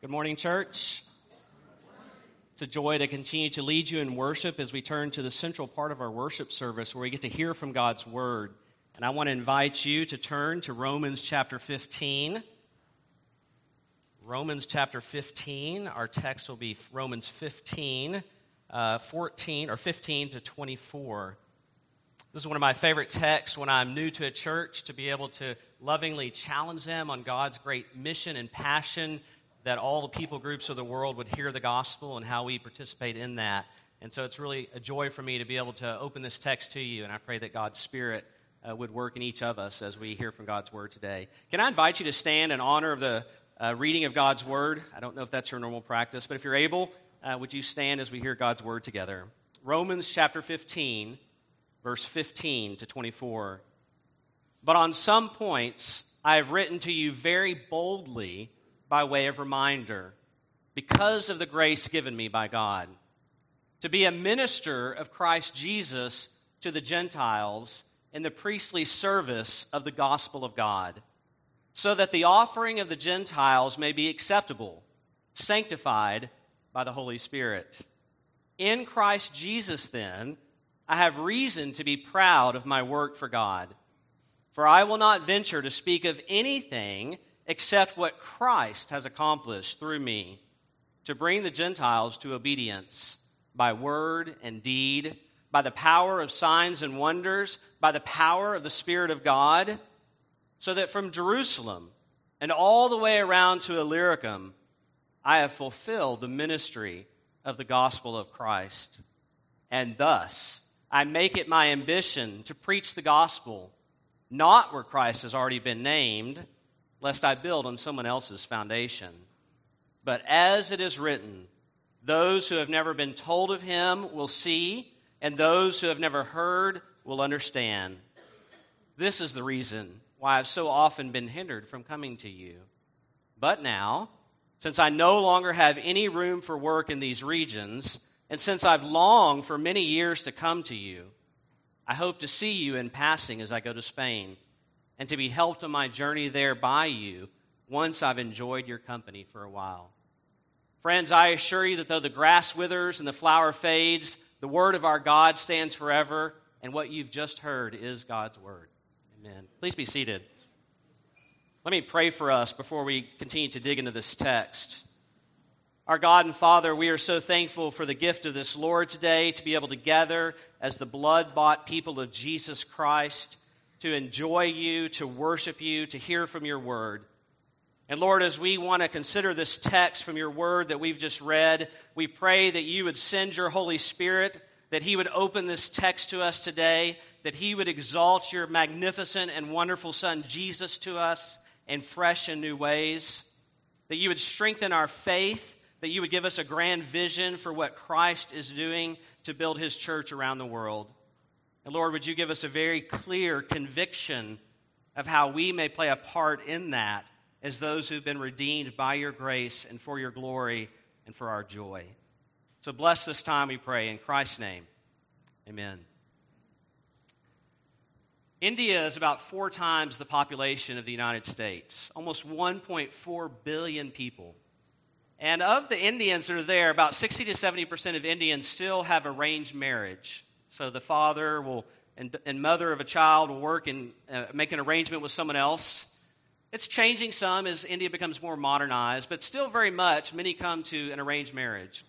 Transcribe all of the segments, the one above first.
Good morning, church. It's a joy to continue to lead you in worship as we turn to the central part of our worship service where we get to hear from God's Word. And I want to invite you to turn to Romans chapter 15. Romans chapter 15. Our text will be Romans 15, uh, 14, or 15 to 24. This is one of my favorite texts when I'm new to a church to be able to lovingly challenge them on God's great mission and passion that all the people groups of the world would hear the gospel and how we participate in that. And so it's really a joy for me to be able to open this text to you, and I pray that God's Spirit uh, would work in each of us as we hear from God's Word today. Can I invite you to stand in honor of the uh, reading of God's Word? I don't know if that's your normal practice, but if you're able, uh, would you stand as we hear God's Word together? Romans chapter 15 verse 15 to 24. But on some points, I have written to you very boldly by way of reminder, because of the grace given me by God, to be a minister of Christ Jesus to the Gentiles in the priestly service of the gospel of God, so that the offering of the Gentiles may be acceptable, sanctified by the Holy Spirit. In Christ Jesus, then, I have reason to be proud of my work for God. For I will not venture to speak of anything except what Christ has accomplished through me to bring the Gentiles to obedience by word and deed, by the power of signs and wonders, by the power of the Spirit of God, so that from Jerusalem and all the way around to Illyricum, I have fulfilled the ministry of the gospel of Christ. And thus, I make it my ambition to preach the gospel, not where Christ has already been named, lest I build on someone else's foundation. But as it is written, those who have never been told of him will see, and those who have never heard will understand. This is the reason why I've so often been hindered from coming to you. But now, since I no longer have any room for work in these regions, and since I've longed for many years to come to you, I hope to see you in passing as I go to Spain, and to be helped on my journey there by you once I've enjoyed your company for a while. Friends, I assure you that though the grass withers and the flower fades, the word of our God stands forever, and what you've just heard is God's word. Amen. Please be seated. Let me pray for us before we continue to dig into this text. Our God and Father, we are so thankful for the gift of this Lord's Day to be able to gather as the blood bought people of Jesus Christ, to enjoy you, to worship you, to hear from your word. And Lord, as we want to consider this text from your word that we've just read, we pray that you would send your Holy Spirit, that he would open this text to us today, that he would exalt your magnificent and wonderful Son, Jesus, to us in fresh and new ways, that you would strengthen our faith that you would give us a grand vision for what Christ is doing to build his church around the world. And Lord, would you give us a very clear conviction of how we may play a part in that as those who've been redeemed by your grace and for your glory and for our joy. So bless this time, we pray, in Christ's name. Amen. India is about four times the population of the United States, almost 1.4 billion people. And of the Indians that are there, about 60 to 70% of Indians still have arranged marriage. So the father will and, and mother of a child will work and uh, make an arrangement with someone else. It's changing some as India becomes more modernized, but still very much many come to an arranged marriage.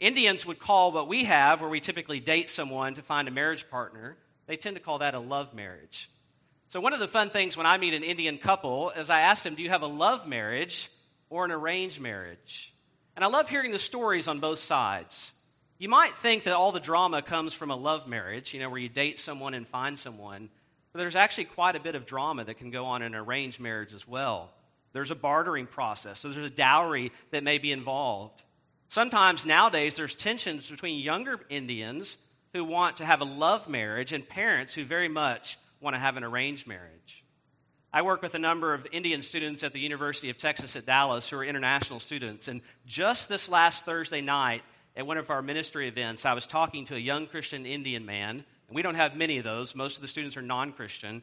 Indians would call what we have, where we typically date someone to find a marriage partner, they tend to call that a love marriage. So, one of the fun things when I meet an Indian couple is I ask them, Do you have a love marriage? or an arranged marriage. And I love hearing the stories on both sides. You might think that all the drama comes from a love marriage, you know, where you date someone and find someone, but there's actually quite a bit of drama that can go on in an arranged marriage as well. There's a bartering process, so there's a dowry that may be involved. Sometimes nowadays there's tensions between younger Indians who want to have a love marriage and parents who very much want to have an arranged marriage. I work with a number of Indian students at the University of Texas at Dallas who are international students. And just this last Thursday night, at one of our ministry events, I was talking to a young Christian Indian man. And we don't have many of those, most of the students are non Christian.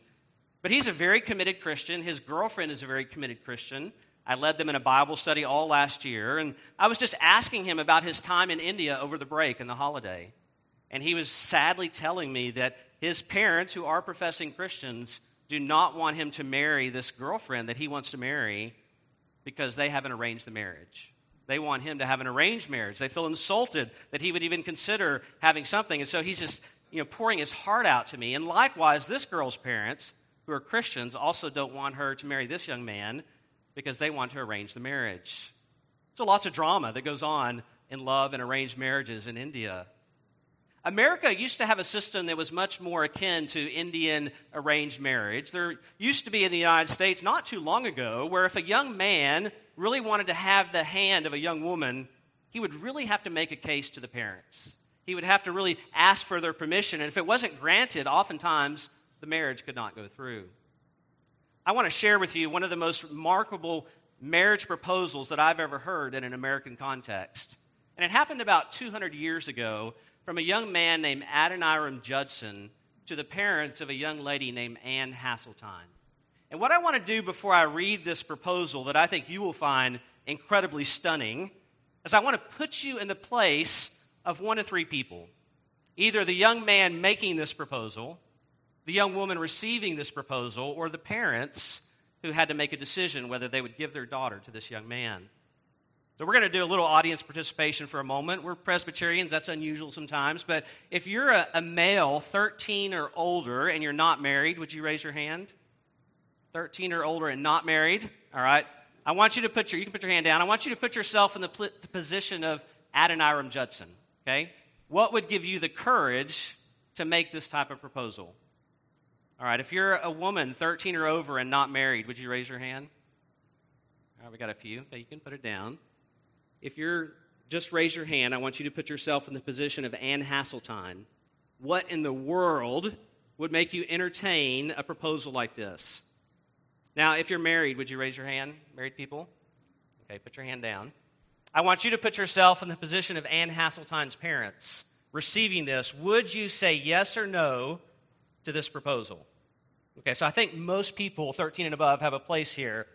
But he's a very committed Christian. His girlfriend is a very committed Christian. I led them in a Bible study all last year, and I was just asking him about his time in India over the break and the holiday. And he was sadly telling me that his parents, who are professing Christians, do not want him to marry this girlfriend that he wants to marry because they haven't arranged the marriage. They want him to have an arranged marriage. They feel insulted that he would even consider having something. And so he's just, you know, pouring his heart out to me. And likewise, this girl's parents, who are Christians, also don't want her to marry this young man because they want to arrange the marriage. So lots of drama that goes on in love and arranged marriages in India. America used to have a system that was much more akin to Indian arranged marriage. There used to be in the United States not too long ago where if a young man really wanted to have the hand of a young woman, he would really have to make a case to the parents. He would have to really ask for their permission. And if it wasn't granted, oftentimes the marriage could not go through. I want to share with you one of the most remarkable marriage proposals that I've ever heard in an American context. And it happened about 200 years ago from a young man named Adoniram Judson to the parents of a young lady named Anne Hasseltine. And what I want to do before I read this proposal that I think you will find incredibly stunning is I want to put you in the place of one of three people either the young man making this proposal, the young woman receiving this proposal, or the parents who had to make a decision whether they would give their daughter to this young man. So, we're going to do a little audience participation for a moment. We're Presbyterians, that's unusual sometimes. But if you're a, a male, 13 or older, and you're not married, would you raise your hand? 13 or older and not married, all right? I want you to put your, you can put your hand down. I want you to put yourself in the, pl- the position of Adoniram Judson, okay? What would give you the courage to make this type of proposal? All right, if you're a woman 13 or over and not married, would you raise your hand? All right, we got a few. Okay, you can put it down. If you're just raise your hand, I want you to put yourself in the position of Anne Hasseltine. What in the world would make you entertain a proposal like this? Now, if you're married, would you raise your hand? Married people? Okay, put your hand down. I want you to put yourself in the position of Anne Hasseltine's parents receiving this. Would you say yes or no to this proposal? Okay, so I think most people 13 and above have a place here.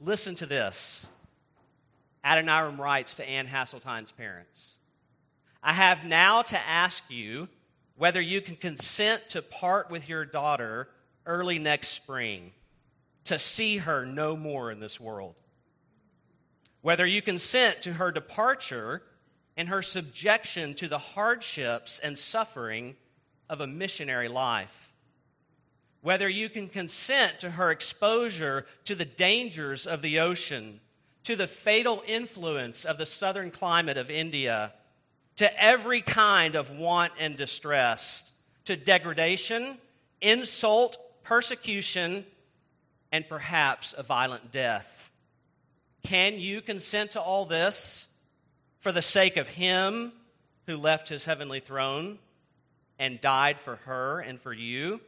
Listen to this. Adoniram writes to Anne Hasseltine's parents I have now to ask you whether you can consent to part with your daughter early next spring to see her no more in this world. Whether you consent to her departure and her subjection to the hardships and suffering of a missionary life. Whether you can consent to her exposure to the dangers of the ocean, to the fatal influence of the southern climate of India, to every kind of want and distress, to degradation, insult, persecution, and perhaps a violent death. Can you consent to all this for the sake of Him who left His heavenly throne and died for her and for you?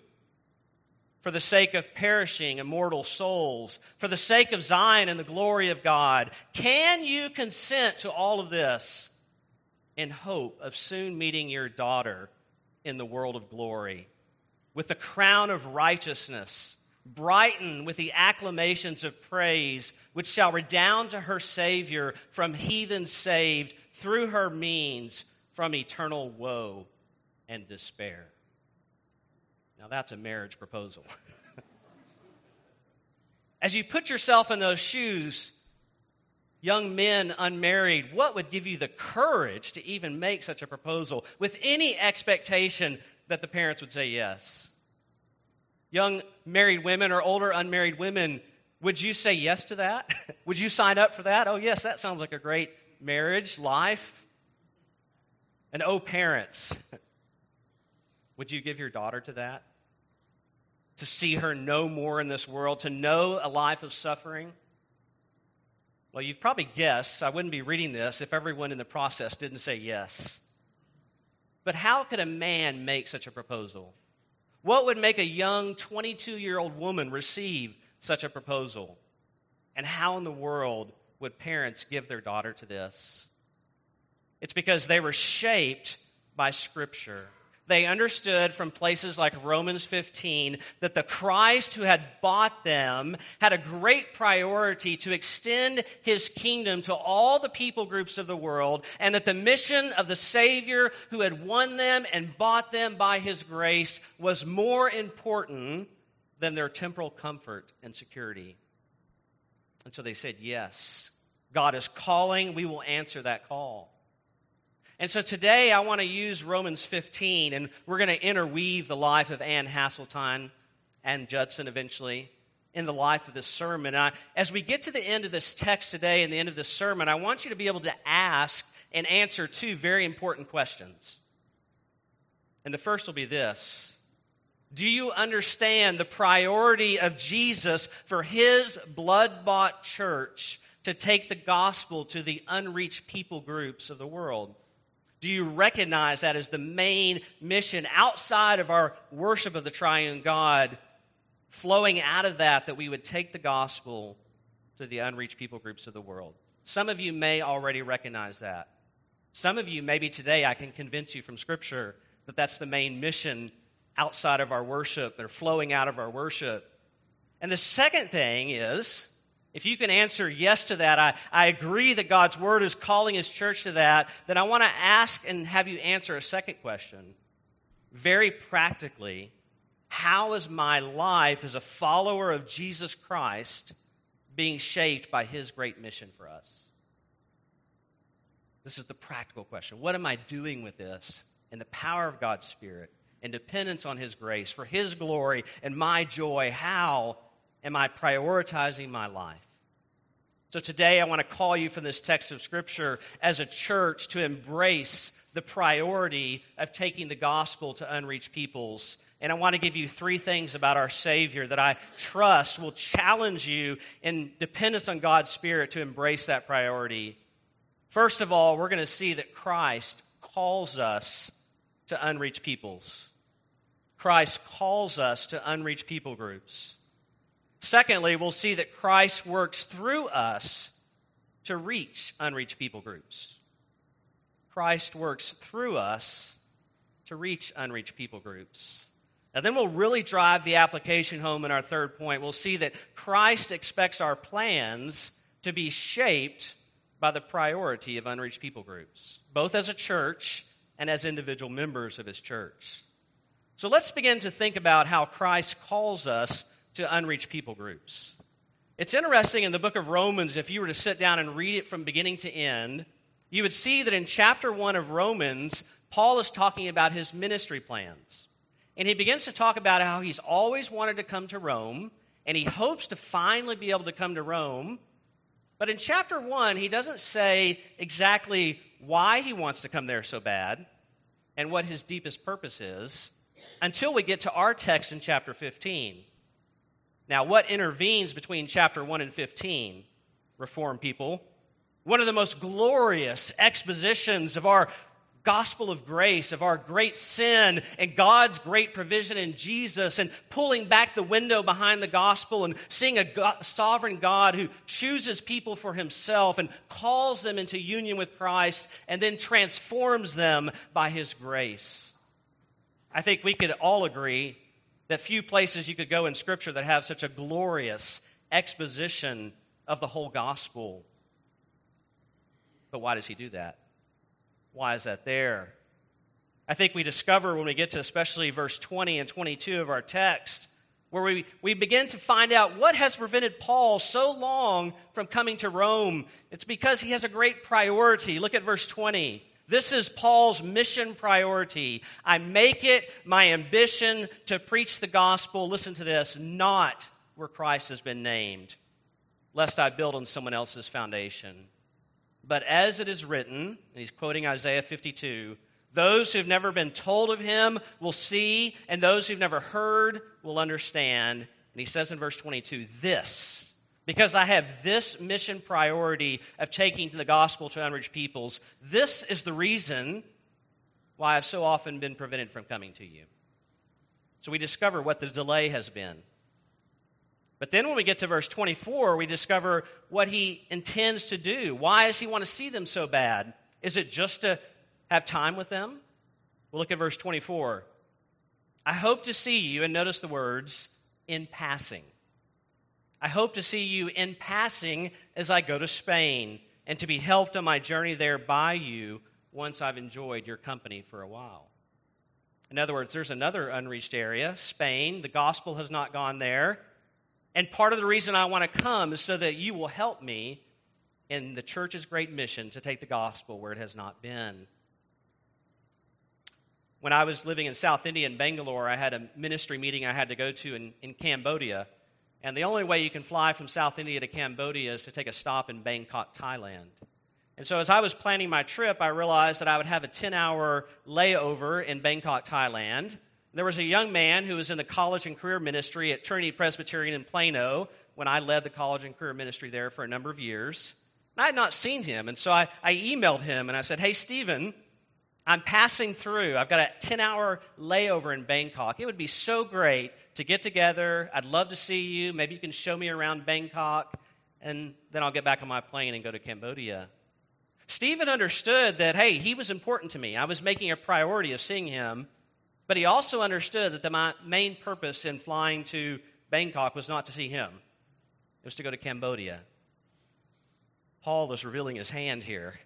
For the sake of perishing immortal souls, for the sake of Zion and the glory of God, can you consent to all of this in hope of soon meeting your daughter in the world of glory with the crown of righteousness? brighten with the acclamations of praise, which shall redound to her Savior from heathen saved through her means from eternal woe and despair. Now, that's a marriage proposal. As you put yourself in those shoes, young men unmarried, what would give you the courage to even make such a proposal with any expectation that the parents would say yes? young married women or older unmarried women, would you say yes to that? would you sign up for that? Oh, yes, that sounds like a great marriage, life. And oh, parents, would you give your daughter to that? To see her no more in this world, to know a life of suffering? Well, you've probably guessed I wouldn't be reading this if everyone in the process didn't say yes. But how could a man make such a proposal? What would make a young 22 year old woman receive such a proposal? And how in the world would parents give their daughter to this? It's because they were shaped by Scripture. They understood from places like Romans 15 that the Christ who had bought them had a great priority to extend his kingdom to all the people groups of the world, and that the mission of the Savior who had won them and bought them by his grace was more important than their temporal comfort and security. And so they said, Yes, God is calling. We will answer that call. And so today I want to use Romans 15, and we're going to interweave the life of Anne Hasseltine and Judson eventually in the life of this sermon. I, as we get to the end of this text today and the end of this sermon, I want you to be able to ask and answer two very important questions. And the first will be this Do you understand the priority of Jesus for his blood bought church to take the gospel to the unreached people groups of the world? Do you recognize that as the main mission outside of our worship of the triune God? Flowing out of that, that we would take the gospel to the unreached people groups of the world. Some of you may already recognize that. Some of you, maybe today, I can convince you from Scripture that that's the main mission outside of our worship or flowing out of our worship. And the second thing is if you can answer yes to that, I, I agree that God's word is calling his church to that, then I want to ask and have you answer a second question. Very practically, how is my life as a follower of Jesus Christ being shaped by his great mission for us? This is the practical question. What am I doing with this in the power of God's Spirit and dependence on his grace for his glory and my joy? How am I prioritizing my life? So today I want to call you from this text of Scripture as a church to embrace the priority of taking the gospel to unreached peoples. And I want to give you three things about our Savior that I trust will challenge you in dependence on God's Spirit to embrace that priority. First of all, we're going to see that Christ calls us to unreached peoples. Christ calls us to unreached people groups. Secondly, we'll see that Christ works through us to reach unreached people groups. Christ works through us to reach unreached people groups. Now, then we'll really drive the application home in our third point. We'll see that Christ expects our plans to be shaped by the priority of unreached people groups, both as a church and as individual members of his church. So let's begin to think about how Christ calls us to unreached people groups. It's interesting in the book of Romans, if you were to sit down and read it from beginning to end, you would see that in chapter 1 of Romans, Paul is talking about his ministry plans. And he begins to talk about how he's always wanted to come to Rome, and he hopes to finally be able to come to Rome. But in chapter 1, he doesn't say exactly why he wants to come there so bad and what his deepest purpose is until we get to our text in chapter 15. Now, what intervenes between chapter 1 and 15? Reform people. One of the most glorious expositions of our gospel of grace, of our great sin and God's great provision in Jesus, and pulling back the window behind the gospel and seeing a God, sovereign God who chooses people for himself and calls them into union with Christ and then transforms them by his grace. I think we could all agree that few places you could go in Scripture that have such a glorious exposition of the whole gospel. But why does he do that? Why is that there? I think we discover when we get to especially verse 20 and 22 of our text, where we, we begin to find out what has prevented Paul so long from coming to Rome. It's because he has a great priority. Look at verse 20. This is Paul's mission priority. I make it my ambition to preach the gospel, listen to this, not where Christ has been named, lest I build on someone else's foundation. But as it is written, and he's quoting Isaiah 52, those who've never been told of him will see, and those who've never heard will understand. And he says in verse 22, this because I have this mission priority of taking the gospel to unreached peoples. This is the reason why I've so often been prevented from coming to you. So we discover what the delay has been. But then when we get to verse 24, we discover what he intends to do. Why does he want to see them so bad? Is it just to have time with them? We'll look at verse 24. I hope to see you, and notice the words, in passing. I hope to see you in passing as I go to Spain, and to be helped on my journey there by you once I've enjoyed your company for a while. In other words, there's another unreached area, Spain. The gospel has not gone there. And part of the reason I want to come is so that you will help me in the church's great mission to take the gospel where it has not been. When I was living in South India in Bangalore, I had a ministry meeting I had to go to in, in Cambodia. And the only way you can fly from South India to Cambodia is to take a stop in Bangkok, Thailand. And so, as I was planning my trip, I realized that I would have a 10 hour layover in Bangkok, Thailand. There was a young man who was in the college and career ministry at Trinity Presbyterian in Plano when I led the college and career ministry there for a number of years. And I had not seen him, and so I, I emailed him and I said, Hey, Stephen, I'm passing through. I've got a 10 hour layover in Bangkok. It would be so great to get together. I'd love to see you. Maybe you can show me around Bangkok, and then I'll get back on my plane and go to Cambodia. Stephen understood that, hey, he was important to me. I was making a priority of seeing him. But he also understood that the main purpose in flying to Bangkok was not to see him, it was to go to Cambodia. Paul is revealing his hand here.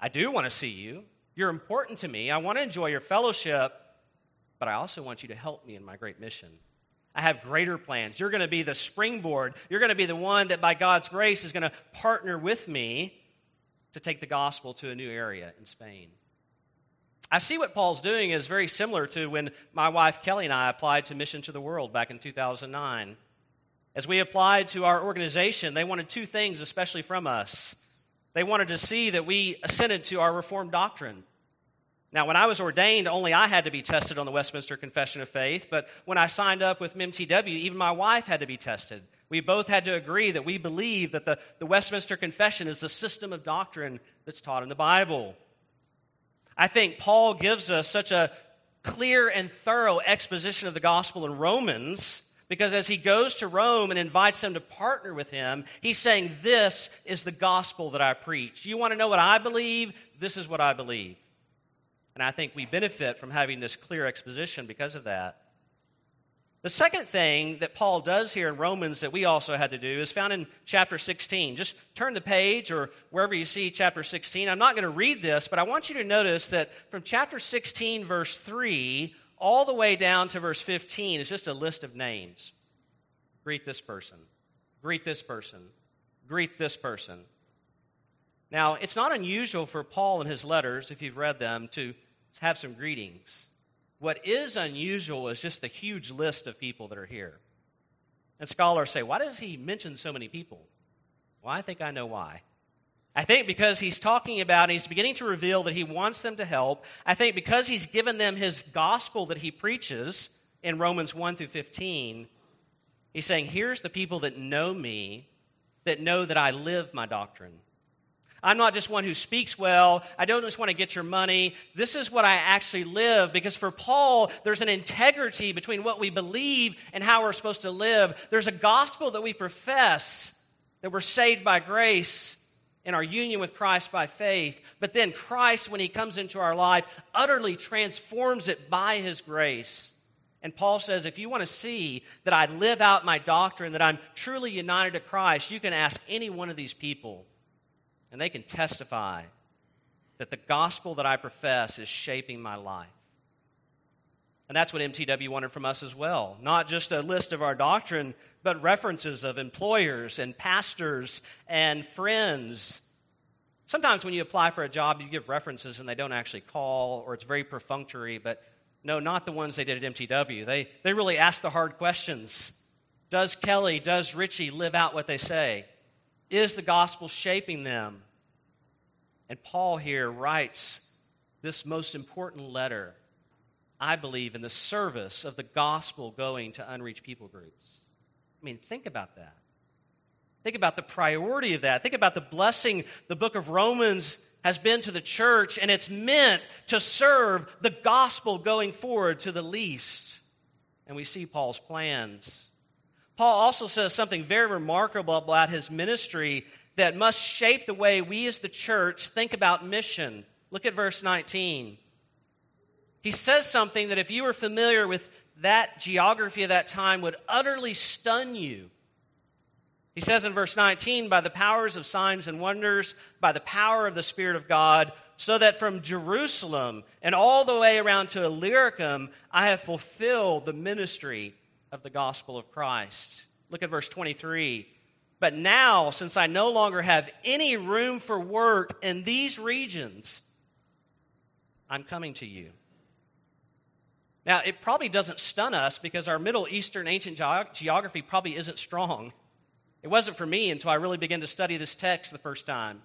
I do want to see you. You're important to me. I want to enjoy your fellowship, but I also want you to help me in my great mission. I have greater plans. You're going to be the springboard. You're going to be the one that, by God's grace, is going to partner with me to take the gospel to a new area in Spain. I see what Paul's doing is very similar to when my wife Kelly and I applied to Mission to the World back in 2009. As we applied to our organization, they wanted two things, especially from us. They wanted to see that we assented to our Reformed doctrine. Now, when I was ordained, only I had to be tested on the Westminster Confession of Faith, but when I signed up with MTW, even my wife had to be tested. We both had to agree that we believe that the, the Westminster Confession is the system of doctrine that's taught in the Bible. I think Paul gives us such a clear and thorough exposition of the gospel in Romans because as he goes to Rome and invites them to partner with him, he's saying, This is the gospel that I preach. You want to know what I believe? This is what I believe. And I think we benefit from having this clear exposition because of that. The second thing that Paul does here in Romans that we also had to do is found in chapter 16. Just turn the page or wherever you see chapter 16. I'm not going to read this, but I want you to notice that from chapter 16, verse 3, all the way down to verse 15 is just a list of names. Greet this person, greet this person, greet this person. Now, it's not unusual for Paul in his letters, if you've read them, to have some greetings. What is unusual is just the huge list of people that are here. And scholars say, why does he mention so many people? Well, I think I know why. I think because he's talking about, and he's beginning to reveal that he wants them to help. I think because he's given them his gospel that he preaches in Romans 1 through 15, he's saying, here's the people that know me, that know that I live my doctrine. I'm not just one who speaks well. I don't just want to get your money. This is what I actually live because for Paul, there's an integrity between what we believe and how we're supposed to live. There's a gospel that we profess that we're saved by grace in our union with Christ by faith. But then Christ, when he comes into our life, utterly transforms it by his grace. And Paul says, if you want to see that I live out my doctrine, that I'm truly united to Christ, you can ask any one of these people and they can testify that the gospel that I profess is shaping my life. And that's what MTW wanted from us as well. Not just a list of our doctrine, but references of employers and pastors and friends. Sometimes when you apply for a job, you give references and they don't actually call, or it's very perfunctory, but no, not the ones they did at MTW. They, they really ask the hard questions. Does Kelly, does Richie live out what they say? Is the gospel shaping them? And Paul here writes this most important letter, I believe, in the service of the gospel going to unreached people groups. I mean, think about that. Think about the priority of that. Think about the blessing the book of Romans has been to the church, and it's meant to serve the gospel going forward to the least. And we see Paul's plans Paul also says something very remarkable about his ministry that must shape the way we as the church think about mission. Look at verse 19. He says something that, if you were familiar with that geography of that time, would utterly stun you. He says in verse 19, by the powers of signs and wonders, by the power of the Spirit of God, so that from Jerusalem and all the way around to Illyricum, I have fulfilled the ministry of the gospel of Christ. Look at verse 23. But now, since I no longer have any room for work in these regions, I'm coming to you. Now, it probably doesn't stun us because our Middle Eastern ancient geography probably isn't strong. It wasn't for me until I really began to study this text the first time.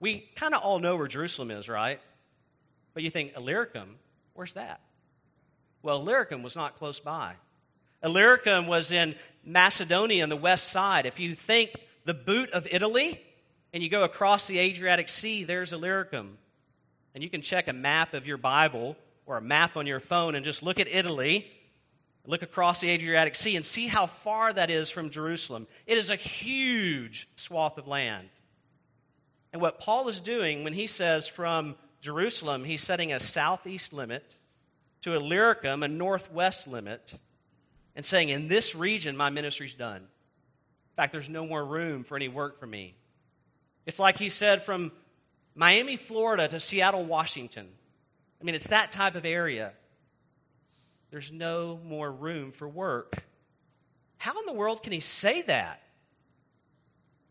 We kind of all know where Jerusalem is, right? But you think, Illyricum, where's that? Well, Illyricum was not close by. Illyricum was in Macedonia on the west side. If you think the boot of Italy and you go across the Adriatic Sea, there's Illyricum. And you can check a map of your Bible or a map on your phone and just look at Italy Look across the Adriatic Sea and see how far that is from Jerusalem. It is a huge swath of land. And what Paul is doing when he says from Jerusalem, he's setting a southeast limit to Illyricum, a northwest limit, and saying, In this region, my ministry's done. In fact, there's no more room for any work for me. It's like he said from Miami, Florida to Seattle, Washington. I mean, it's that type of area there's no more room for work. How in the world can he say that?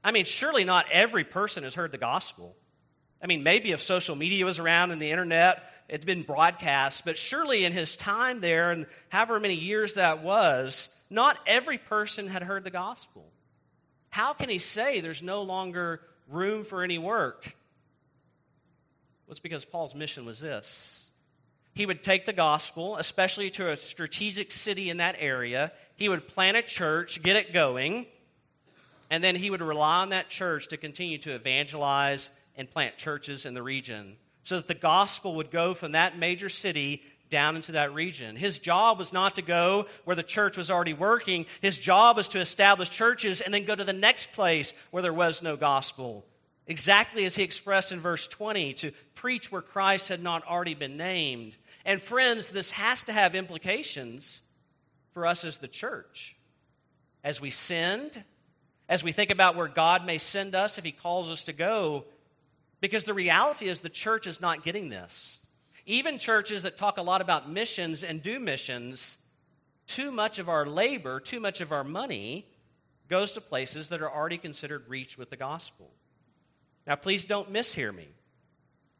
I mean, surely not every person has heard the gospel. I mean, maybe if social media was around and the internet, it's been broadcast, but surely in his time there and however many years that was, not every person had heard the gospel. How can he say there's no longer room for any work? Well, it's because Paul's mission was this he would take the gospel, especially to a strategic city in that area. He would plant a church, get it going, and then he would rely on that church to continue to evangelize and plant churches in the region so that the gospel would go from that major city down into that region. His job was not to go where the church was already working. His job was to establish churches and then go to the next place where there was no gospel. Exactly as he expressed in verse 20 to preach where Christ had not already been named. And friends, this has to have implications for us as the church. As we send, as we think about where God may send us if He calls us to go, because the reality is the church is not getting this. Even churches that talk a lot about missions and do missions, too much of our labor, too much of our money goes to places that are already considered reached with the gospel. Now, please don't mishear me.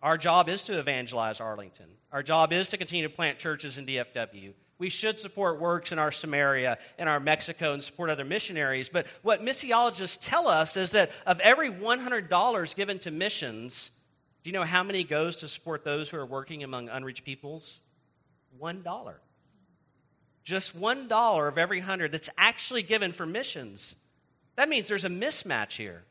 Our job is to evangelize Arlington. Our job is to continue to plant churches in DFW. We should support works in our Samaria and our Mexico and support other missionaries. But what missiologists tell us is that of every $100 given to missions, do you know how many goes to support those who are working among unreached peoples? $1. Just $1 of every 100 that's actually given for missions. That means there's a mismatch here.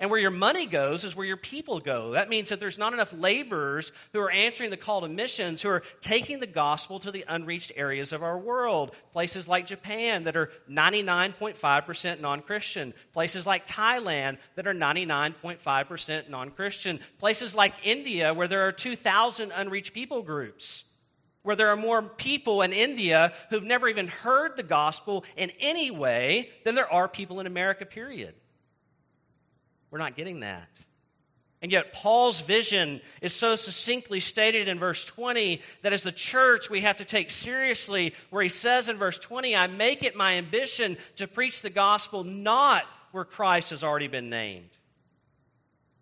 And where your money goes is where your people go. That means that there's not enough laborers who are answering the call to missions, who are taking the gospel to the unreached areas of our world. Places like Japan that are 99.5% non Christian. Places like Thailand that are 99.5% non Christian. Places like India where there are 2,000 unreached people groups. Where there are more people in India who've never even heard the gospel in any way than there are people in America, period. We're not getting that. And yet, Paul's vision is so succinctly stated in verse 20 that as the church, we have to take seriously where he says in verse 20, I make it my ambition to preach the gospel not where Christ has already been named,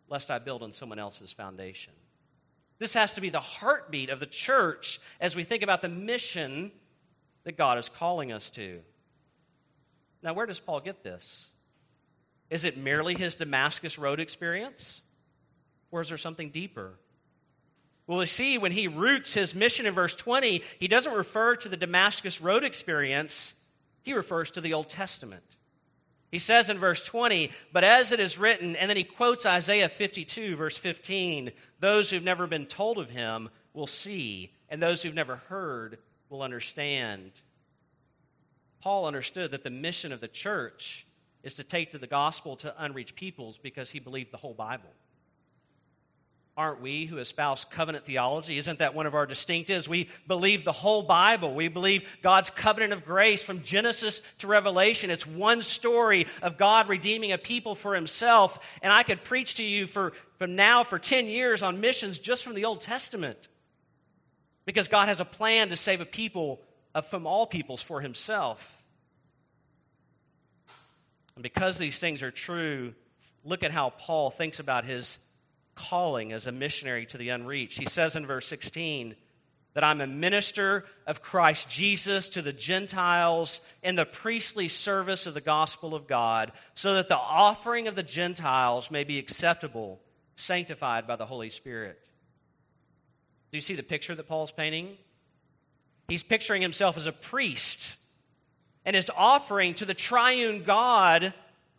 lest I build on someone else's foundation. This has to be the heartbeat of the church as we think about the mission that God is calling us to. Now, where does Paul get this? Is it merely his Damascus Road experience? Or is there something deeper? Well, we see when he roots his mission in verse 20, he doesn't refer to the Damascus Road experience, he refers to the Old Testament. He says in verse 20, but as it is written, and then he quotes Isaiah 52, verse 15 those who've never been told of him will see, and those who've never heard will understand. Paul understood that the mission of the church is to take to the gospel to unreached peoples because he believed the whole Bible. aren't we who espouse covenant theology? Isn't that one of our distinctives? We believe the whole Bible. We believe God's covenant of grace from Genesis to Revelation. It's one story of God redeeming a people for himself. And I could preach to you for, from now for 10 years on missions just from the Old Testament. Because God has a plan to save a people from all peoples for himself. And because these things are true, look at how Paul thinks about his calling as a missionary to the unreached. He says in verse 16 that I'm a minister of Christ Jesus to the Gentiles in the priestly service of the gospel of God, so that the offering of the Gentiles may be acceptable, sanctified by the Holy Spirit. Do you see the picture that Paul's painting? He's picturing himself as a priest and his offering to the triune God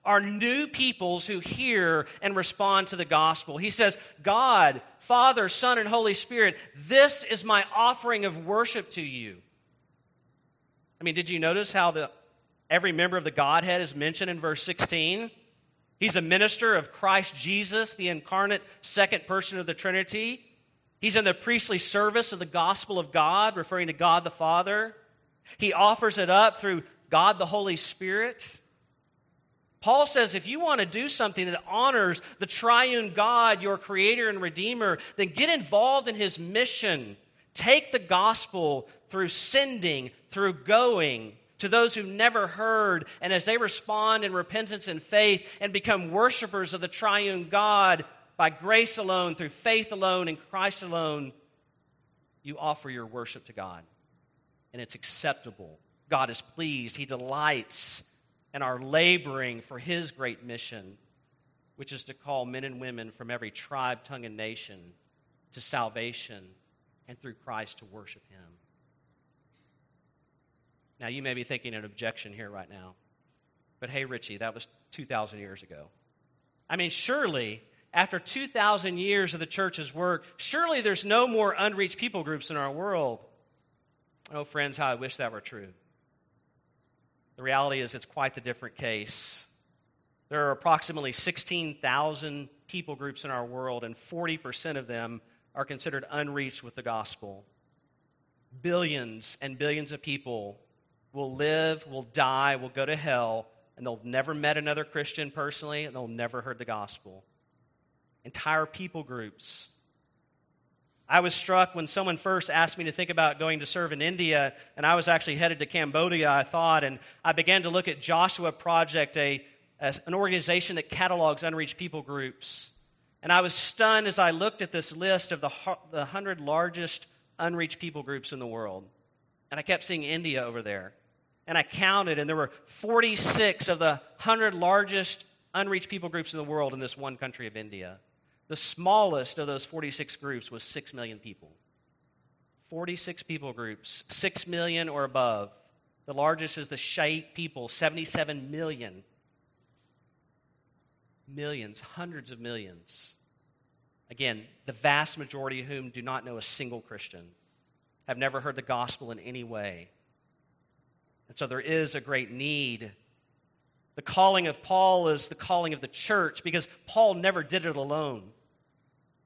are new peoples who hear and respond to the gospel. He says, God, Father, Son, and Holy Spirit, this is my offering of worship to you. I mean, did you notice how the, every member of the Godhead is mentioned in verse 16? He's a minister of Christ Jesus, the incarnate second person of the Trinity. He's in the priestly service of the gospel of God, referring to God the Father. He offers it up through God the Holy Spirit. Paul says if you want to do something that honors the triune God, your creator and redeemer, then get involved in his mission. Take the gospel through sending, through going to those who've never heard, and as they respond in repentance and faith and become worshipers of the triune God by grace alone, through faith alone, in Christ alone, you offer your worship to God. And it's acceptable God is pleased. He delights in our laboring for His great mission, which is to call men and women from every tribe, tongue, and nation to salvation and through Christ to worship Him. Now, you may be thinking an objection here right now, but hey, Richie, that was 2,000 years ago. I mean, surely after 2,000 years of the church's work, surely there's no more unreached people groups in our world. Oh, friends, how I wish that were true. The reality is, it's quite the different case. There are approximately 16,000 people groups in our world, and 40% of them are considered unreached with the gospel. Billions and billions of people will live, will die, will go to hell, and they'll never met another Christian personally, and they'll never heard the gospel. Entire people groups I was struck when someone first asked me to think about going to serve in India, and I was actually headed to Cambodia, I thought, and I began to look at Joshua Project, a, an organization that catalogs unreached people groups. And I was stunned as I looked at this list of the, the 100 largest unreached people groups in the world. And I kept seeing India over there. And I counted, and there were 46 of the 100 largest unreached people groups in the world in this one country of India. The smallest of those 46 groups was 6 million people. 46 people groups, 6 million or above. The largest is the Shiite people, 77 million. Millions, hundreds of millions. Again, the vast majority of whom do not know a single Christian, have never heard the gospel in any way. And so there is a great need. The calling of Paul is the calling of the church because Paul never did it alone.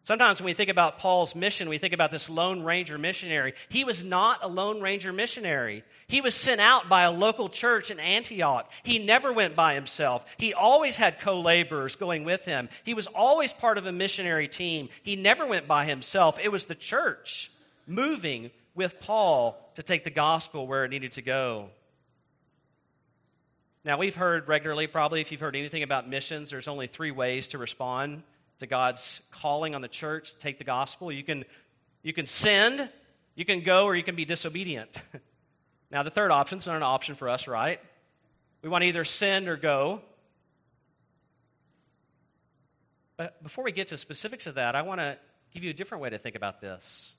Sometimes when we think about Paul's mission, we think about this Lone Ranger missionary. He was not a Lone Ranger missionary. He was sent out by a local church in Antioch. He never went by himself. He always had co laborers going with him. He was always part of a missionary team. He never went by himself. It was the church moving with Paul to take the gospel where it needed to go. Now, we've heard regularly, probably, if you've heard anything about missions, there's only three ways to respond to God's calling on the church to take the gospel. You can, you can send, you can go, or you can be disobedient. now, the third option is not an option for us, right? We want to either send or go. But before we get to specifics of that, I want to give you a different way to think about this.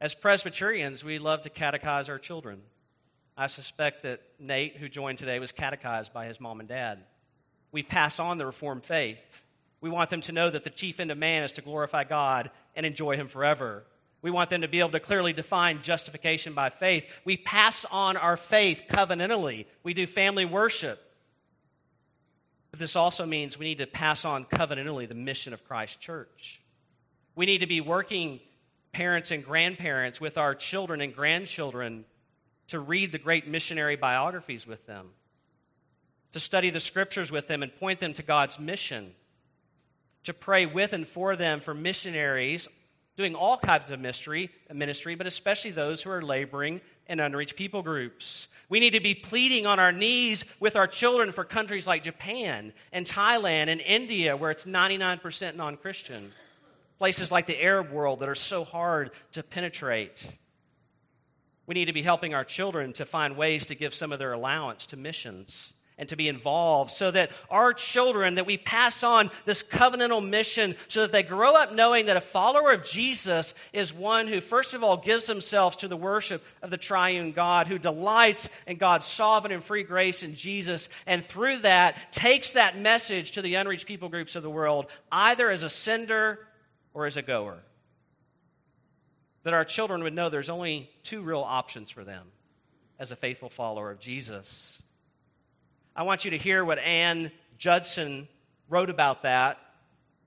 As Presbyterians, we love to catechize our children. I suspect that Nate, who joined today, was catechized by his mom and dad. We pass on the Reformed faith. We want them to know that the chief end of man is to glorify God and enjoy Him forever. We want them to be able to clearly define justification by faith. We pass on our faith covenantally. We do family worship. But this also means we need to pass on covenantally the mission of Christ Church. We need to be working parents and grandparents with our children and grandchildren to read the great missionary biographies with them, to study the scriptures with them and point them to God's mission, to pray with and for them for missionaries doing all kinds of mystery, ministry, but especially those who are laboring in unreached people groups. We need to be pleading on our knees with our children for countries like Japan and Thailand and India, where it's 99% non Christian. Places like the Arab world that are so hard to penetrate. We need to be helping our children to find ways to give some of their allowance to missions and to be involved so that our children that we pass on this covenantal mission so that they grow up knowing that a follower of Jesus is one who first of all gives himself to the worship of the triune God who delights in God's sovereign and free grace in Jesus and through that takes that message to the unreached people groups of the world either as a sender or as a goer. That our children would know there's only two real options for them as a faithful follower of Jesus I want you to hear what Ann Judson wrote about that.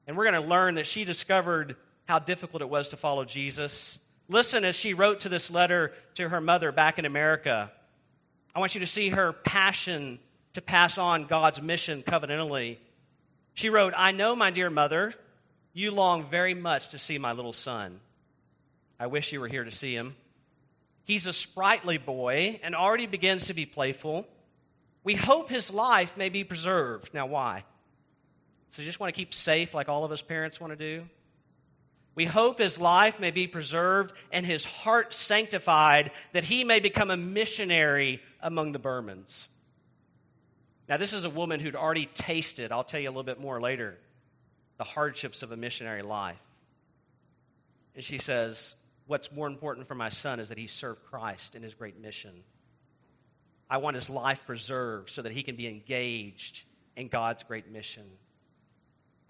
And we're going to learn that she discovered how difficult it was to follow Jesus. Listen as she wrote to this letter to her mother back in America. I want you to see her passion to pass on God's mission covenantally. She wrote, I know, my dear mother, you long very much to see my little son. I wish you were here to see him. He's a sprightly boy and already begins to be playful. We hope his life may be preserved. Now, why? So, you just want to keep safe like all of us parents want to do? We hope his life may be preserved and his heart sanctified, that he may become a missionary among the Burmans. Now, this is a woman who'd already tasted, I'll tell you a little bit more later, the hardships of a missionary life. And she says, What's more important for my son is that he serve Christ in his great mission. I want his life preserved so that he can be engaged in God's great mission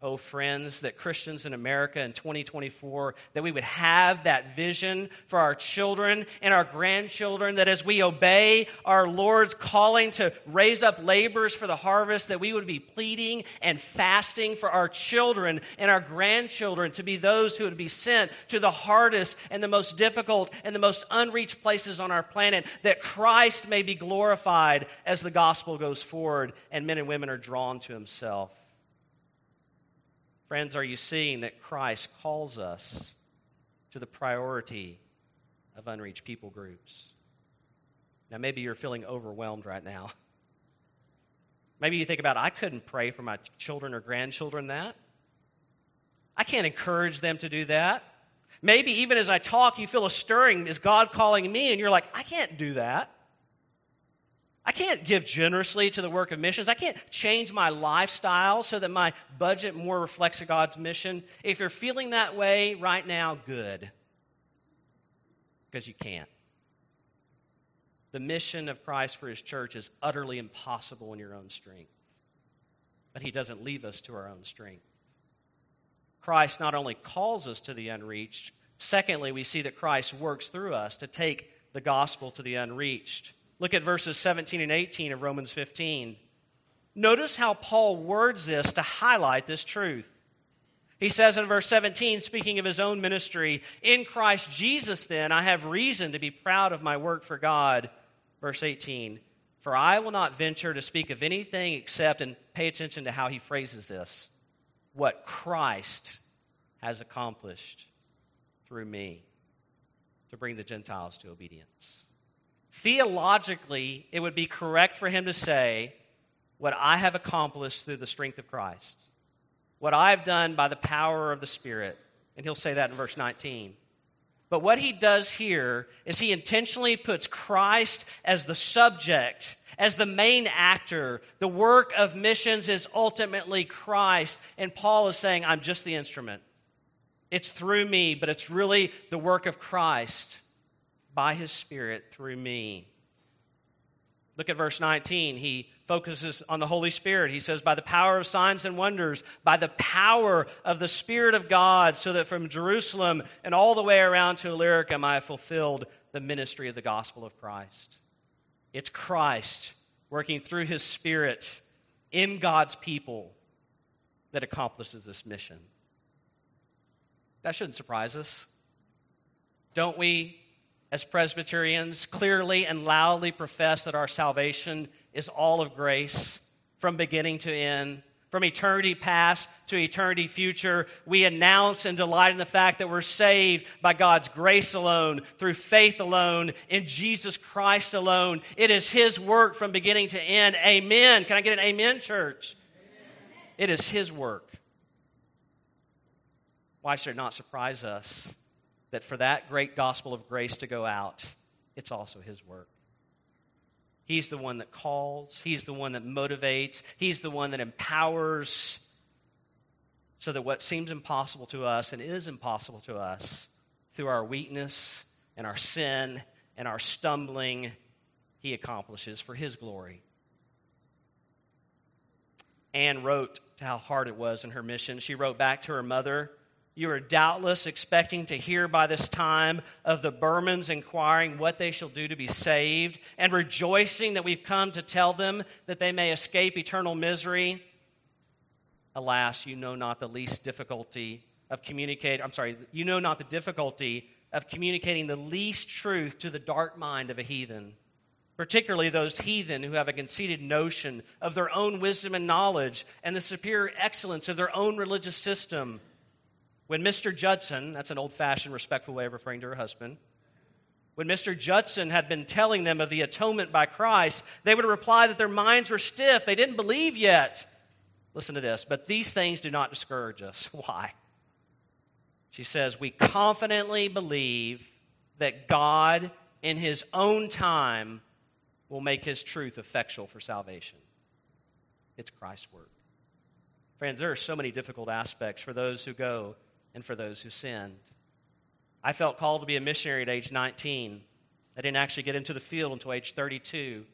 oh friends, that Christians in America in 2024, that we would have that vision for our children and our grandchildren, that as we obey our Lord's calling to raise up laborers for the harvest, that we would be pleading and fasting for our children and our grandchildren to be those who would be sent to the hardest and the most difficult and the most unreached places on our planet, that Christ may be glorified as the gospel goes forward and men and women are drawn to himself. Friends, are you seeing that Christ calls us to the priority of unreached people groups? Now, maybe you're feeling overwhelmed right now. Maybe you think about, I couldn't pray for my children or grandchildren that. I can't encourage them to do that. Maybe even as I talk, you feel a stirring. Is God calling me? And you're like, I can't do that. I can't give generously to the work of missions. I can't change my lifestyle so that my budget more reflects God's mission. If you're feeling that way right now, good. Because you can't. The mission of Christ for his church is utterly impossible in your own strength. But he doesn't leave us to our own strength. Christ not only calls us to the unreached, secondly, we see that Christ works through us to take the gospel to the unreached. Look at verses 17 and 18 of Romans 15. Notice how Paul words this to highlight this truth. He says in verse 17, speaking of his own ministry, In Christ Jesus, then, I have reason to be proud of my work for God. Verse 18, For I will not venture to speak of anything except, and pay attention to how he phrases this, what Christ has accomplished through me to bring the Gentiles to obedience. Theologically, it would be correct for him to say, What I have accomplished through the strength of Christ, what I've done by the power of the Spirit. And he'll say that in verse 19. But what he does here is he intentionally puts Christ as the subject, as the main actor. The work of missions is ultimately Christ. And Paul is saying, I'm just the instrument. It's through me, but it's really the work of Christ by his Spirit through me. Look at verse 19. He focuses on the Holy Spirit. He says, By the power of signs and wonders, by the power of the Spirit of God, so that from Jerusalem and all the way around to Illyricum I fulfilled the ministry of the gospel of Christ. It's Christ working through his Spirit in God's people that accomplishes this mission. That shouldn't surprise us. Don't we, as Presbyterians, clearly and loudly profess that our salvation is all of grace from beginning to end? From eternity past to eternity future, we announce and delight in the fact that we're saved by God's grace alone, through faith alone, in Jesus Christ alone. It is His work from beginning to end. Amen. Can I get an amen, church? Amen. It is His work. Why should it not surprise us that for that great gospel of grace to go out, it's also His work? He's the one that calls, He's the one that motivates, He's the one that empowers, so that what seems impossible to us and is impossible to us through our weakness and our sin and our stumbling, He accomplishes for His glory. Anne wrote to how hard it was in her mission. She wrote back to her mother you are doubtless expecting to hear by this time of the Burmans inquiring what they shall do to be saved and rejoicing that we've come to tell them that they may escape eternal misery. Alas, you know not the least difficulty of communicating, I'm sorry, you know not the difficulty of communicating the least truth to the dark mind of a heathen, particularly those heathen who have a conceited notion of their own wisdom and knowledge and the superior excellence of their own religious system when Mr. Judson, that's an old fashioned, respectful way of referring to her husband, when Mr. Judson had been telling them of the atonement by Christ, they would reply that their minds were stiff. They didn't believe yet. Listen to this. But these things do not discourage us. Why? She says, We confidently believe that God, in His own time, will make His truth effectual for salvation. It's Christ's work. Friends, there are so many difficult aspects for those who go and for those who sinned. I felt called to be a missionary at age 19. I didn't actually get into the field until age 32.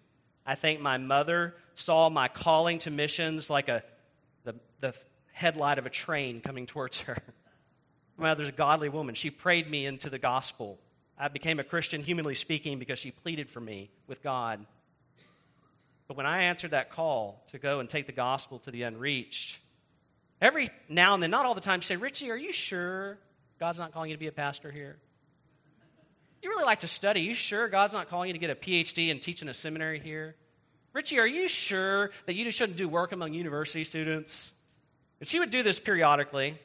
I think my mother saw my calling to missions like a, the, the headlight of a train coming towards her. my mother's a godly woman. She prayed me into the gospel. I became a Christian, humanly speaking, because she pleaded for me with God. But when I answered that call to go and take the gospel to the unreached, Every now and then, not all the time, say, Richie, are you sure God's not calling you to be a pastor here? You really like to study. You sure God's not calling you to get a PhD and teach in a seminary here? Richie, are you sure that you shouldn't do work among university students? And she would do this periodically.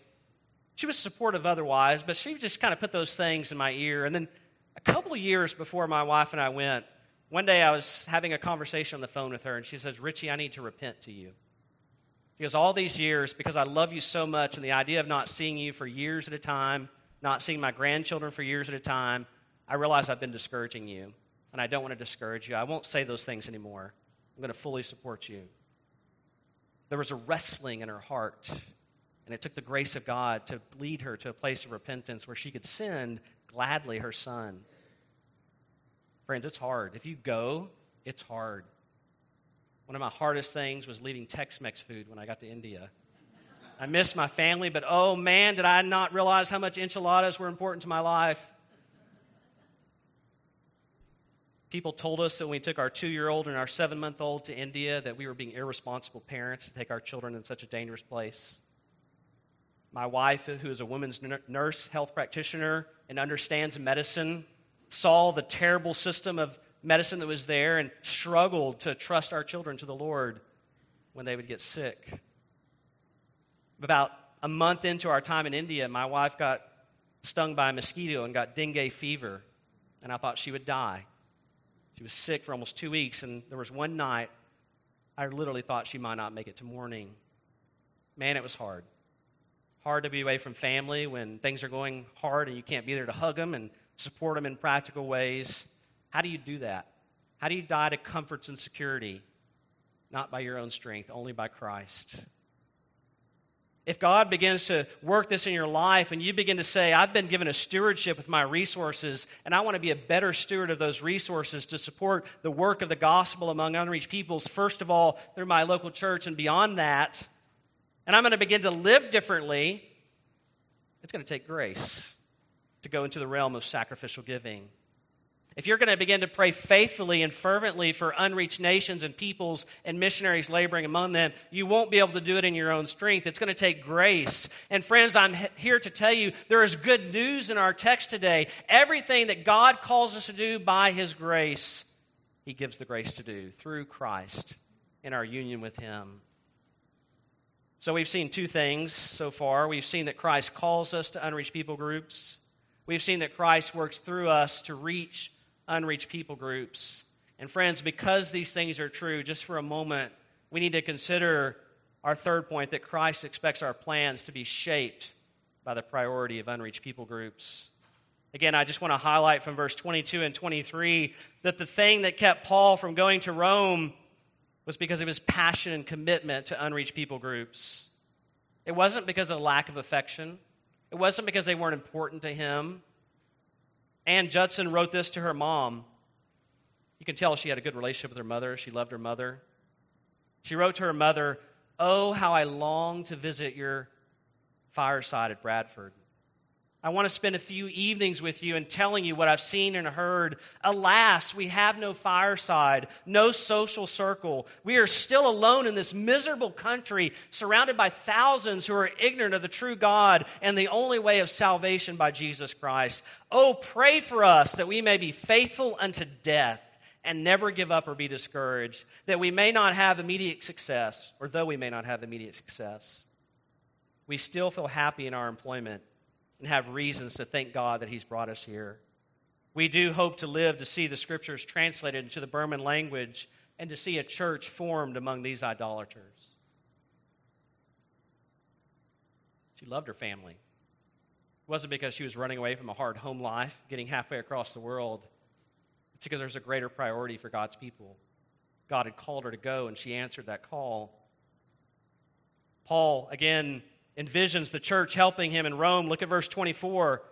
She was supportive otherwise, but she just kind of put those things in my ear. And then a couple years before my wife and I went, one day I was having a conversation on the phone with her, and she says, Richie, I need to repent to you. Because all these years, because I love you so much, and the idea of not seeing you for years at a time, not seeing my grandchildren for years at a time, I realize I've been discouraging you, and I don't want to discourage you. I won't say those things anymore. I'm going to fully support you. There was a wrestling in her heart, and it took the grace of God to lead her to a place of repentance where she could send gladly her son. Friends, it's hard. If you go, it's hard. One of my hardest things was leaving Tex Mex food when I got to India. I missed my family, but oh man, did I not realize how much enchiladas were important to my life. People told us that when we took our two year old and our seven month old to India that we were being irresponsible parents to take our children in such a dangerous place. My wife, who is a women's nurse, health practitioner, and understands medicine, saw the terrible system of medicine that was there and struggled to trust our children to the Lord when they would get sick. About a month into our time in India, my wife got stung by a mosquito and got dengue fever, and I thought she would die. She was sick for almost two weeks, and there was one night I literally thought she might not make it to morning. Man, it was hard. Hard to be away from family when things are going hard and you can't be there to hug them and support them in practical ways. How do you do that? How do you die to comforts and security? Not by your own strength, only by Christ. If God begins to work this in your life and you begin to say, I've been given a stewardship with my resources, and I want to be a better steward of those resources to support the work of the gospel among unreached peoples, first of all, through my local church and beyond that, and I'm going to begin to live differently, it's going to take grace to go into the realm of sacrificial giving. If you're going to begin to pray faithfully and fervently for unreached nations and peoples and missionaries laboring among them, you won't be able to do it in your own strength. It's going to take grace. And friends, I'm here to tell you there is good news in our text today. Everything that God calls us to do by His grace, He gives the grace to do through Christ in our union with Him. So we've seen two things so far. We've seen that Christ calls us to unreached people groups. We've seen that Christ works through us to reach unreached people groups. And friends, because these things are true, just for a moment, we need to consider our third point that Christ expects our plans to be shaped by the priority of unreached people groups. Again, I just want to highlight from verse 22 and 23 that the thing that kept Paul from going to Rome was because of his passion and commitment to unreached people groups. It wasn't because of lack of affection, it wasn't because they weren't important to him. Ann Judson wrote this to her mom. You can tell she had a good relationship with her mother. She loved her mother. She wrote to her mother, Oh, how I long to visit your fireside at Bradford. I want to spend a few evenings with you and telling you what I've seen and heard. Alas, we have no fireside, no social circle. We are still alone in this miserable country, surrounded by thousands who are ignorant of the true God and the only way of salvation by Jesus Christ. Oh, pray for us that we may be faithful unto death and never give up or be discouraged, that we may not have immediate success, or though we may not have immediate success, we still feel happy in our employment and have reasons to thank God that He's brought us here. We do hope to live to see the scriptures translated into the Burman language and to see a church formed among these idolaters. She loved her family. It wasn't because she was running away from a hard home life, getting halfway across the world. It's because there's a greater priority for God's people. God had called her to go, and she answered that call. Paul, again, envisions the church helping him in Rome. Look at verse 24.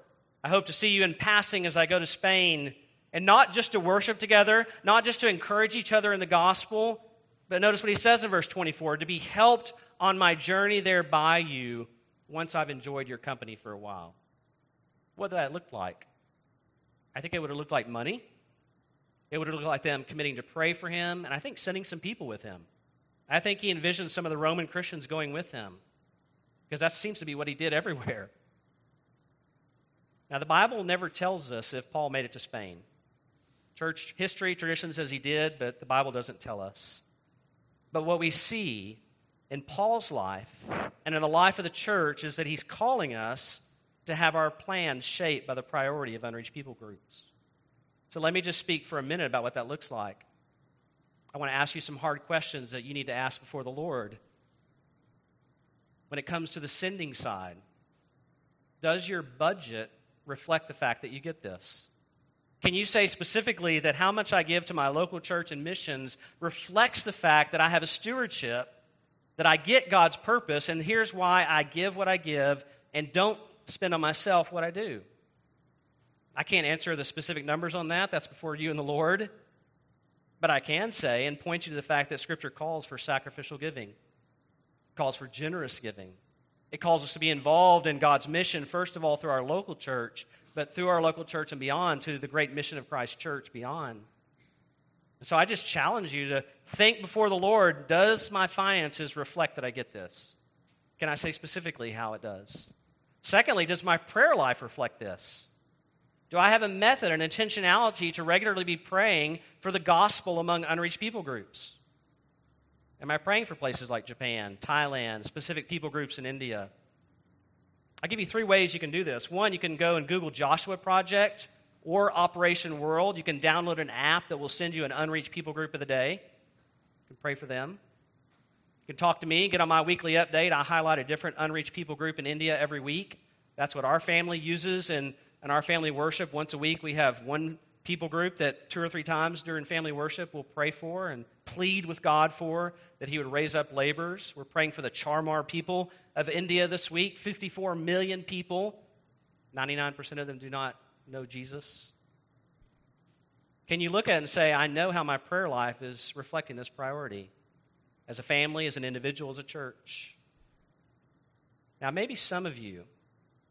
I hope to see you in passing as I go to Spain, and not just to worship together, not just to encourage each other in the gospel, but notice what he says in verse 24 to be helped on my journey there by you once I've enjoyed your company for a while. What did that look like? I think it would have looked like money. It would have looked like them committing to pray for him, and I think sending some people with him. I think he envisioned some of the Roman Christians going with him because that seems to be what he did everywhere. Now, the Bible never tells us if Paul made it to Spain. Church history, tradition says he did, but the Bible doesn't tell us. But what we see in Paul's life and in the life of the church is that he's calling us to have our plans shaped by the priority of unreached people groups. So let me just speak for a minute about what that looks like. I want to ask you some hard questions that you need to ask before the Lord when it comes to the sending side? Does your budget reflect the fact that you get this? Can you say specifically that how much I give to my local church and missions reflects the fact that I have a stewardship, that I get God's purpose, and here's why I give what I give and don't spend on myself what I do? I can't answer the specific numbers on that. That's before you and the Lord. But I can say and point you to the fact that Scripture calls for sacrificial giving calls for generous giving. It calls us to be involved in God's mission, first of all, through our local church, but through our local church and beyond to the great mission of Christ Church beyond. And so I just challenge you to think before the Lord does my finances reflect that I get this? Can I say specifically how it does? Secondly, does my prayer life reflect this? Do I have a method, an intentionality to regularly be praying for the gospel among unreached people groups? Am I praying for places like Japan, Thailand, specific people groups in India? I'll give you three ways you can do this. One, you can go and Google Joshua Project or Operation World. You can download an app that will send you an unreached people group of the day. You can pray for them. You can talk to me, get on my weekly update. I highlight a different unreached people group in India every week. That's what our family uses in, in our family worship. Once a week, we have one people group that two or three times during family worship we'll pray for and plead with God for that He would raise up laborers. We're praying for the Chamar people of India this week 54 million people. 99% of them do not know Jesus. Can you look at it and say, I know how my prayer life is reflecting this priority as a family, as an individual, as a church? Now, maybe some of you,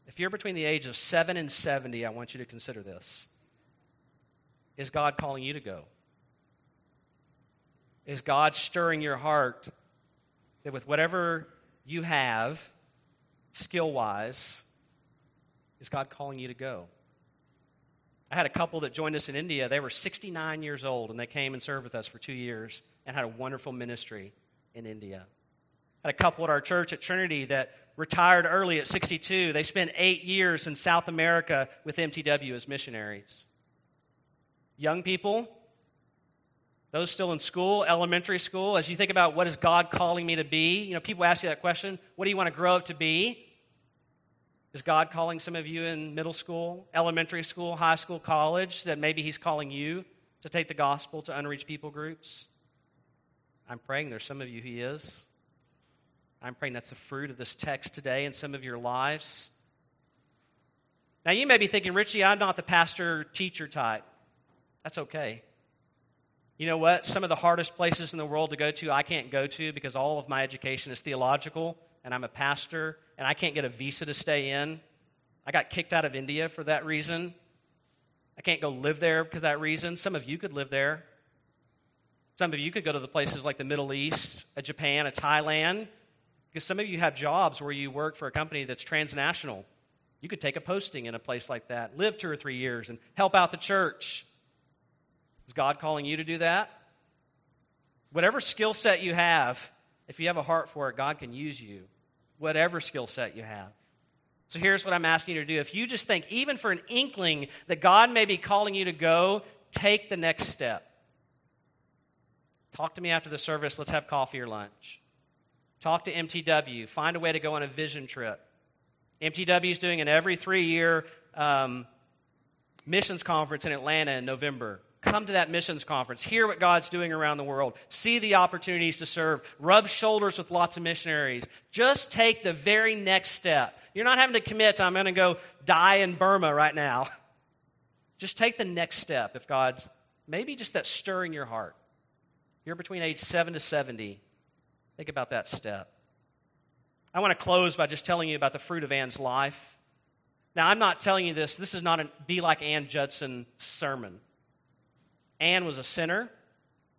if you're between the age of 7 and 70, I want you to consider this. Is God calling you to go? Is God stirring your heart that with whatever you have, skill wise, is God calling you to go? I had a couple that joined us in India. They were 69 years old and they came and served with us for two years and had a wonderful ministry in India. I had a couple at our church at Trinity that retired early at 62. They spent eight years in South America with MTW as missionaries. Young people, those still in school, elementary school, as you think about what is God calling me to be, you know, people ask you that question what do you want to grow up to be? Is God calling some of you in middle school, elementary school, high school, college, that maybe He's calling you to take the gospel to unreached people groups? I'm praying there's some of you He is. I'm praying that's the fruit of this text today in some of your lives. Now, you may be thinking, Richie, I'm not the pastor teacher type. That's okay. You know what? Some of the hardest places in the world to go to, I can't go to because all of my education is theological and I'm a pastor and I can't get a visa to stay in. I got kicked out of India for that reason. I can't go live there because that reason. Some of you could live there. Some of you could go to the places like the Middle East, a Japan, a Thailand, because some of you have jobs where you work for a company that's transnational. You could take a posting in a place like that, live two or three years, and help out the church. Is God calling you to do that? Whatever skill set you have, if you have a heart for it, God can use you whatever skill set you have. So here's what I'm asking you to do. If you just think, even for an inkling, that God may be calling you to go, take the next step. Talk to me after the service. Let's have coffee or lunch. Talk to MTW. Find a way to go on a vision trip. MTW is doing an every three year um, missions conference in Atlanta in November. Come to that missions conference, hear what God's doing around the world, see the opportunities to serve, rub shoulders with lots of missionaries. Just take the very next step. You're not having to commit to, I'm going to go die in Burma right now. Just take the next step if God's maybe just that stirring your heart. You're between age 7 to 70. Think about that step. I want to close by just telling you about the fruit of Anne's life. Now, I'm not telling you this, this is not a Be Like Ann Judson sermon. Anne was a sinner.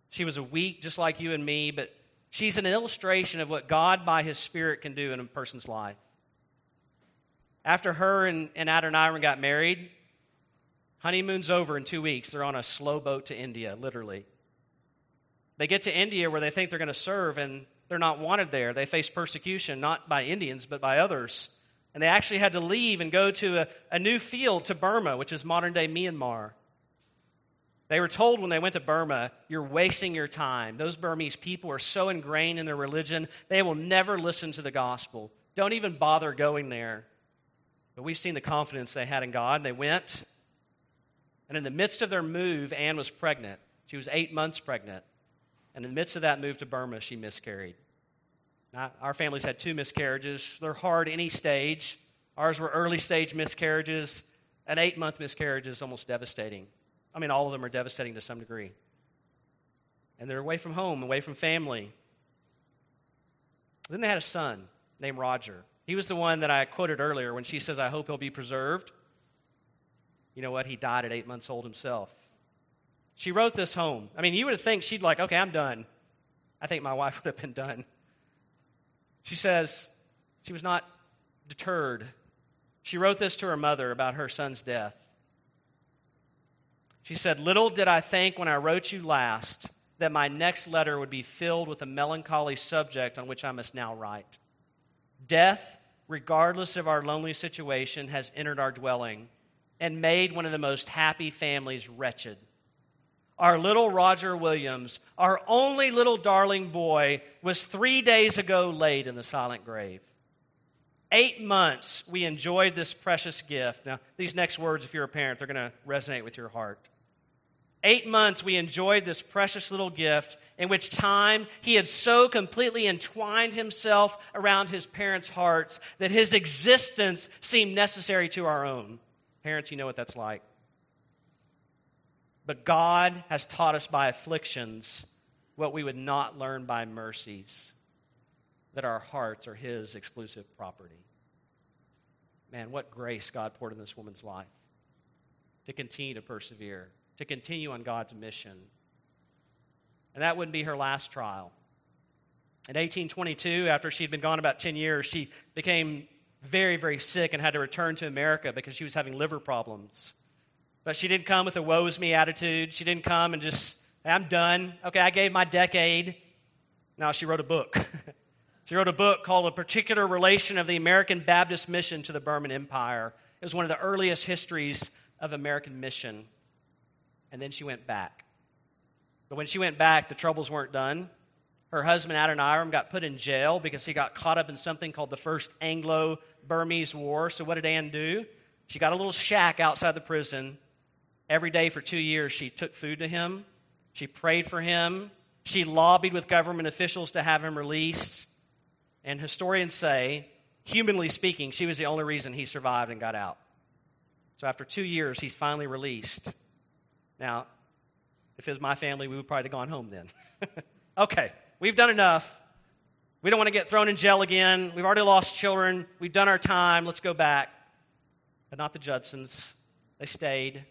She was a weak, just like you and me, but she's an illustration of what God by His Spirit can do in a person's life. After her and, and Adoniram got married, honeymoon's over in two weeks. They're on a slow boat to India, literally. They get to India where they think they're going to serve, and they're not wanted there. They face persecution, not by Indians, but by others. And they actually had to leave and go to a, a new field to Burma, which is modern day Myanmar. They were told when they went to Burma, you're wasting your time. Those Burmese people are so ingrained in their religion, they will never listen to the gospel. Don't even bother going there. But we've seen the confidence they had in God. They went, and in the midst of their move, Anne was pregnant. She was eight months pregnant. And in the midst of that move to Burma, she miscarried. Now, our family's had two miscarriages. They're hard any stage. Ours were early stage miscarriages. An eight month miscarriage is almost devastating. I mean, all of them are devastating to some degree. And they're away from home, away from family. Then they had a son named Roger. He was the one that I quoted earlier when she says, I hope he'll be preserved. You know what? He died at eight months old himself. She wrote this home. I mean, you would think she'd like, okay, I'm done. I think my wife would have been done. She says she was not deterred. She wrote this to her mother about her son's death. She said, Little did I think when I wrote you last that my next letter would be filled with a melancholy subject on which I must now write. Death, regardless of our lonely situation, has entered our dwelling and made one of the most happy families wretched. Our little Roger Williams, our only little darling boy, was three days ago laid in the silent grave. Eight months we enjoyed this precious gift. Now, these next words, if you're a parent, they're going to resonate with your heart eight months, we enjoyed this precious little gift in which time he had so completely entwined himself around his parents' hearts that his existence seemed necessary to our own. Parents, you know what that's like. But God has taught us by afflictions what we would not learn by mercies that our hearts are his exclusive property. Man, what grace God poured in this woman's life to continue to persevere to continue on God's mission. And that wouldn't be her last trial. In 1822, after she'd been gone about 10 years, she became very, very sick and had to return to America because she was having liver problems. But she didn't come with a woe is me attitude. She didn't come and just, hey, I'm done. Okay, I gave my decade. Now she wrote a book. she wrote a book called A Particular Relation of the American Baptist Mission to the Burman Empire. It was one of the earliest histories of American mission. And then she went back. But when she went back, the troubles weren't done. Her husband, Adoniram, got put in jail because he got caught up in something called the First Anglo Burmese War. So, what did Anne do? She got a little shack outside the prison. Every day for two years, she took food to him. She prayed for him. She lobbied with government officials to have him released. And historians say, humanly speaking, she was the only reason he survived and got out. So, after two years, he's finally released. Now, if it was my family, we would probably have gone home then. okay, We've done enough. We don't want to get thrown in jail again. We've already lost children. We've done our time. Let's go back. But not the Judsons. They stayed,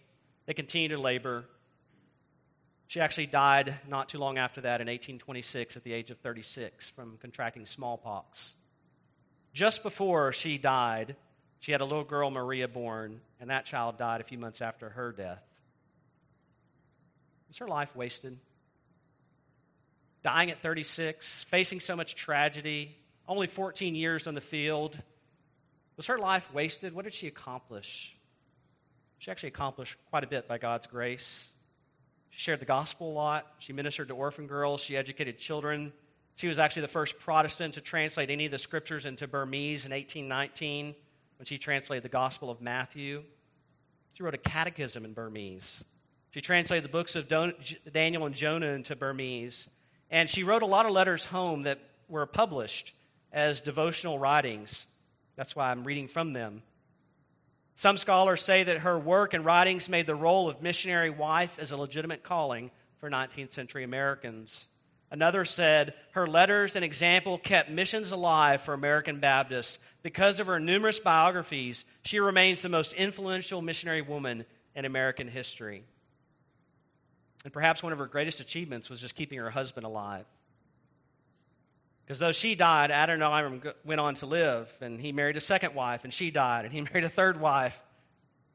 they continued to labor. She actually died not too long after that in 1826 at the age of 36 from contracting smallpox. Just before she died, she had a little girl, Maria, born, and that child died a few months after her death. Was her life wasted? dying at 36, facing so much tragedy, only 14 years on the field. Was her life wasted? What did she accomplish? She actually accomplished quite a bit by God's grace. She shared the gospel a lot. She ministered to orphan girls. She educated children. She was actually the first Protestant to translate any of the scriptures into Burmese in 1819 when she translated the Gospel of Matthew. She wrote a catechism in Burmese. She translated the books of Daniel and Jonah into Burmese. And she wrote a lot of letters home that were published as devotional writings. That's why I'm reading from them. Some scholars say that her work and writings made the role of missionary wife as a legitimate calling for 19th century Americans. Another said her letters and example kept missions alive for American Baptists. Because of her numerous biographies, she remains the most influential missionary woman in American history. And perhaps one of her greatest achievements was just keeping her husband alive. Because though she died, Adoniram went on to live, and he married a second wife, and she died, and he married a third wife.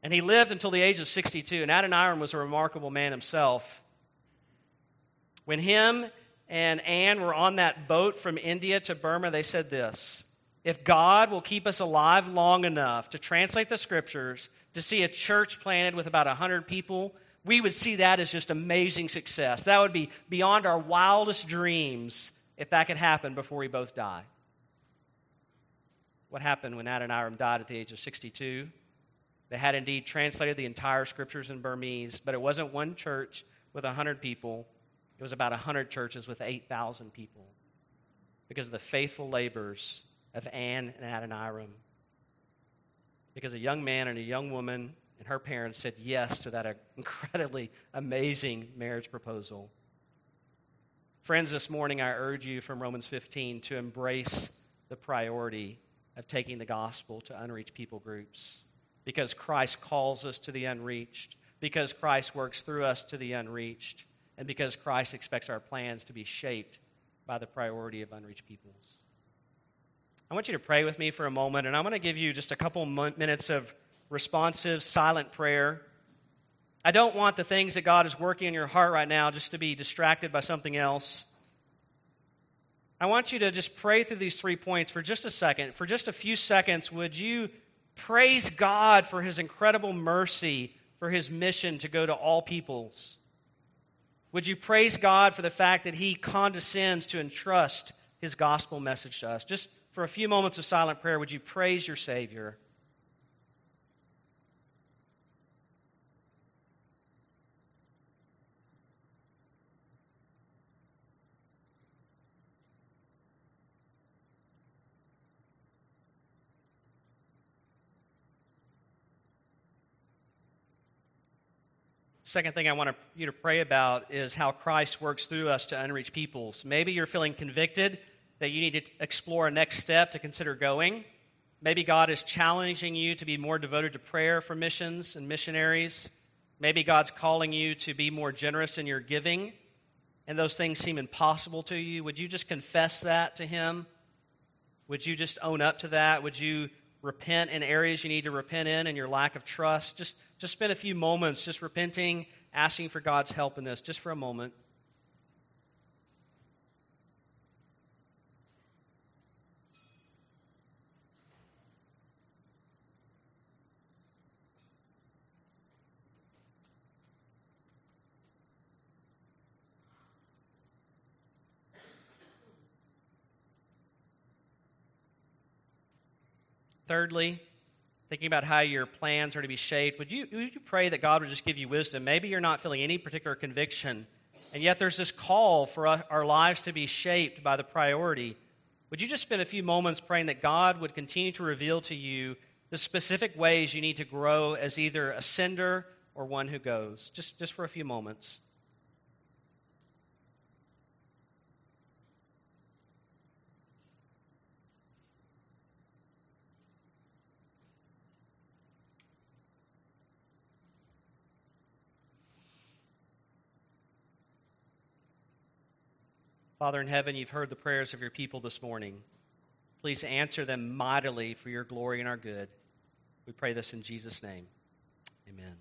And he lived until the age of 62. And Adoniram was a remarkable man himself. When him and Anne were on that boat from India to Burma, they said this If God will keep us alive long enough to translate the scriptures, to see a church planted with about 100 people, we would see that as just amazing success. That would be beyond our wildest dreams if that could happen before we both die. What happened when Adoniram died at the age of 62? They had indeed translated the entire scriptures in Burmese, but it wasn't one church with 100 people. It was about 100 churches with 8,000 people because of the faithful labors of Anne and Adoniram. Because a young man and a young woman and her parents said yes to that incredibly amazing marriage proposal. Friends, this morning I urge you from Romans 15 to embrace the priority of taking the gospel to unreached people groups because Christ calls us to the unreached, because Christ works through us to the unreached, and because Christ expects our plans to be shaped by the priority of unreached peoples. I want you to pray with me for a moment, and I'm going to give you just a couple minutes of responsive, silent prayer. I don't want the things that God is working in your heart right now just to be distracted by something else. I want you to just pray through these three points for just a second. For just a few seconds, would you praise God for his incredible mercy for his mission to go to all peoples? Would you praise God for the fact that he condescends to entrust his gospel message to us? Just for a few moments of silent prayer, would you praise your Savior? Second thing I want you to pray about is how Christ works through us to unreached peoples. Maybe you're feeling convicted that you need to explore a next step to consider going. Maybe God is challenging you to be more devoted to prayer for missions and missionaries. Maybe God's calling you to be more generous in your giving, and those things seem impossible to you. Would you just confess that to Him? Would you just own up to that? Would you repent in areas you need to repent in and your lack of trust? Just, just spend a few moments just repenting, asking for God's help in this, just for a moment. Thirdly, thinking about how your plans are to be shaped, would you, would you pray that God would just give you wisdom? Maybe you're not feeling any particular conviction, and yet there's this call for our lives to be shaped by the priority. Would you just spend a few moments praying that God would continue to reveal to you the specific ways you need to grow as either a sender or one who goes? Just, just for a few moments. Father in heaven, you've heard the prayers of your people this morning. Please answer them mightily for your glory and our good. We pray this in Jesus' name. Amen.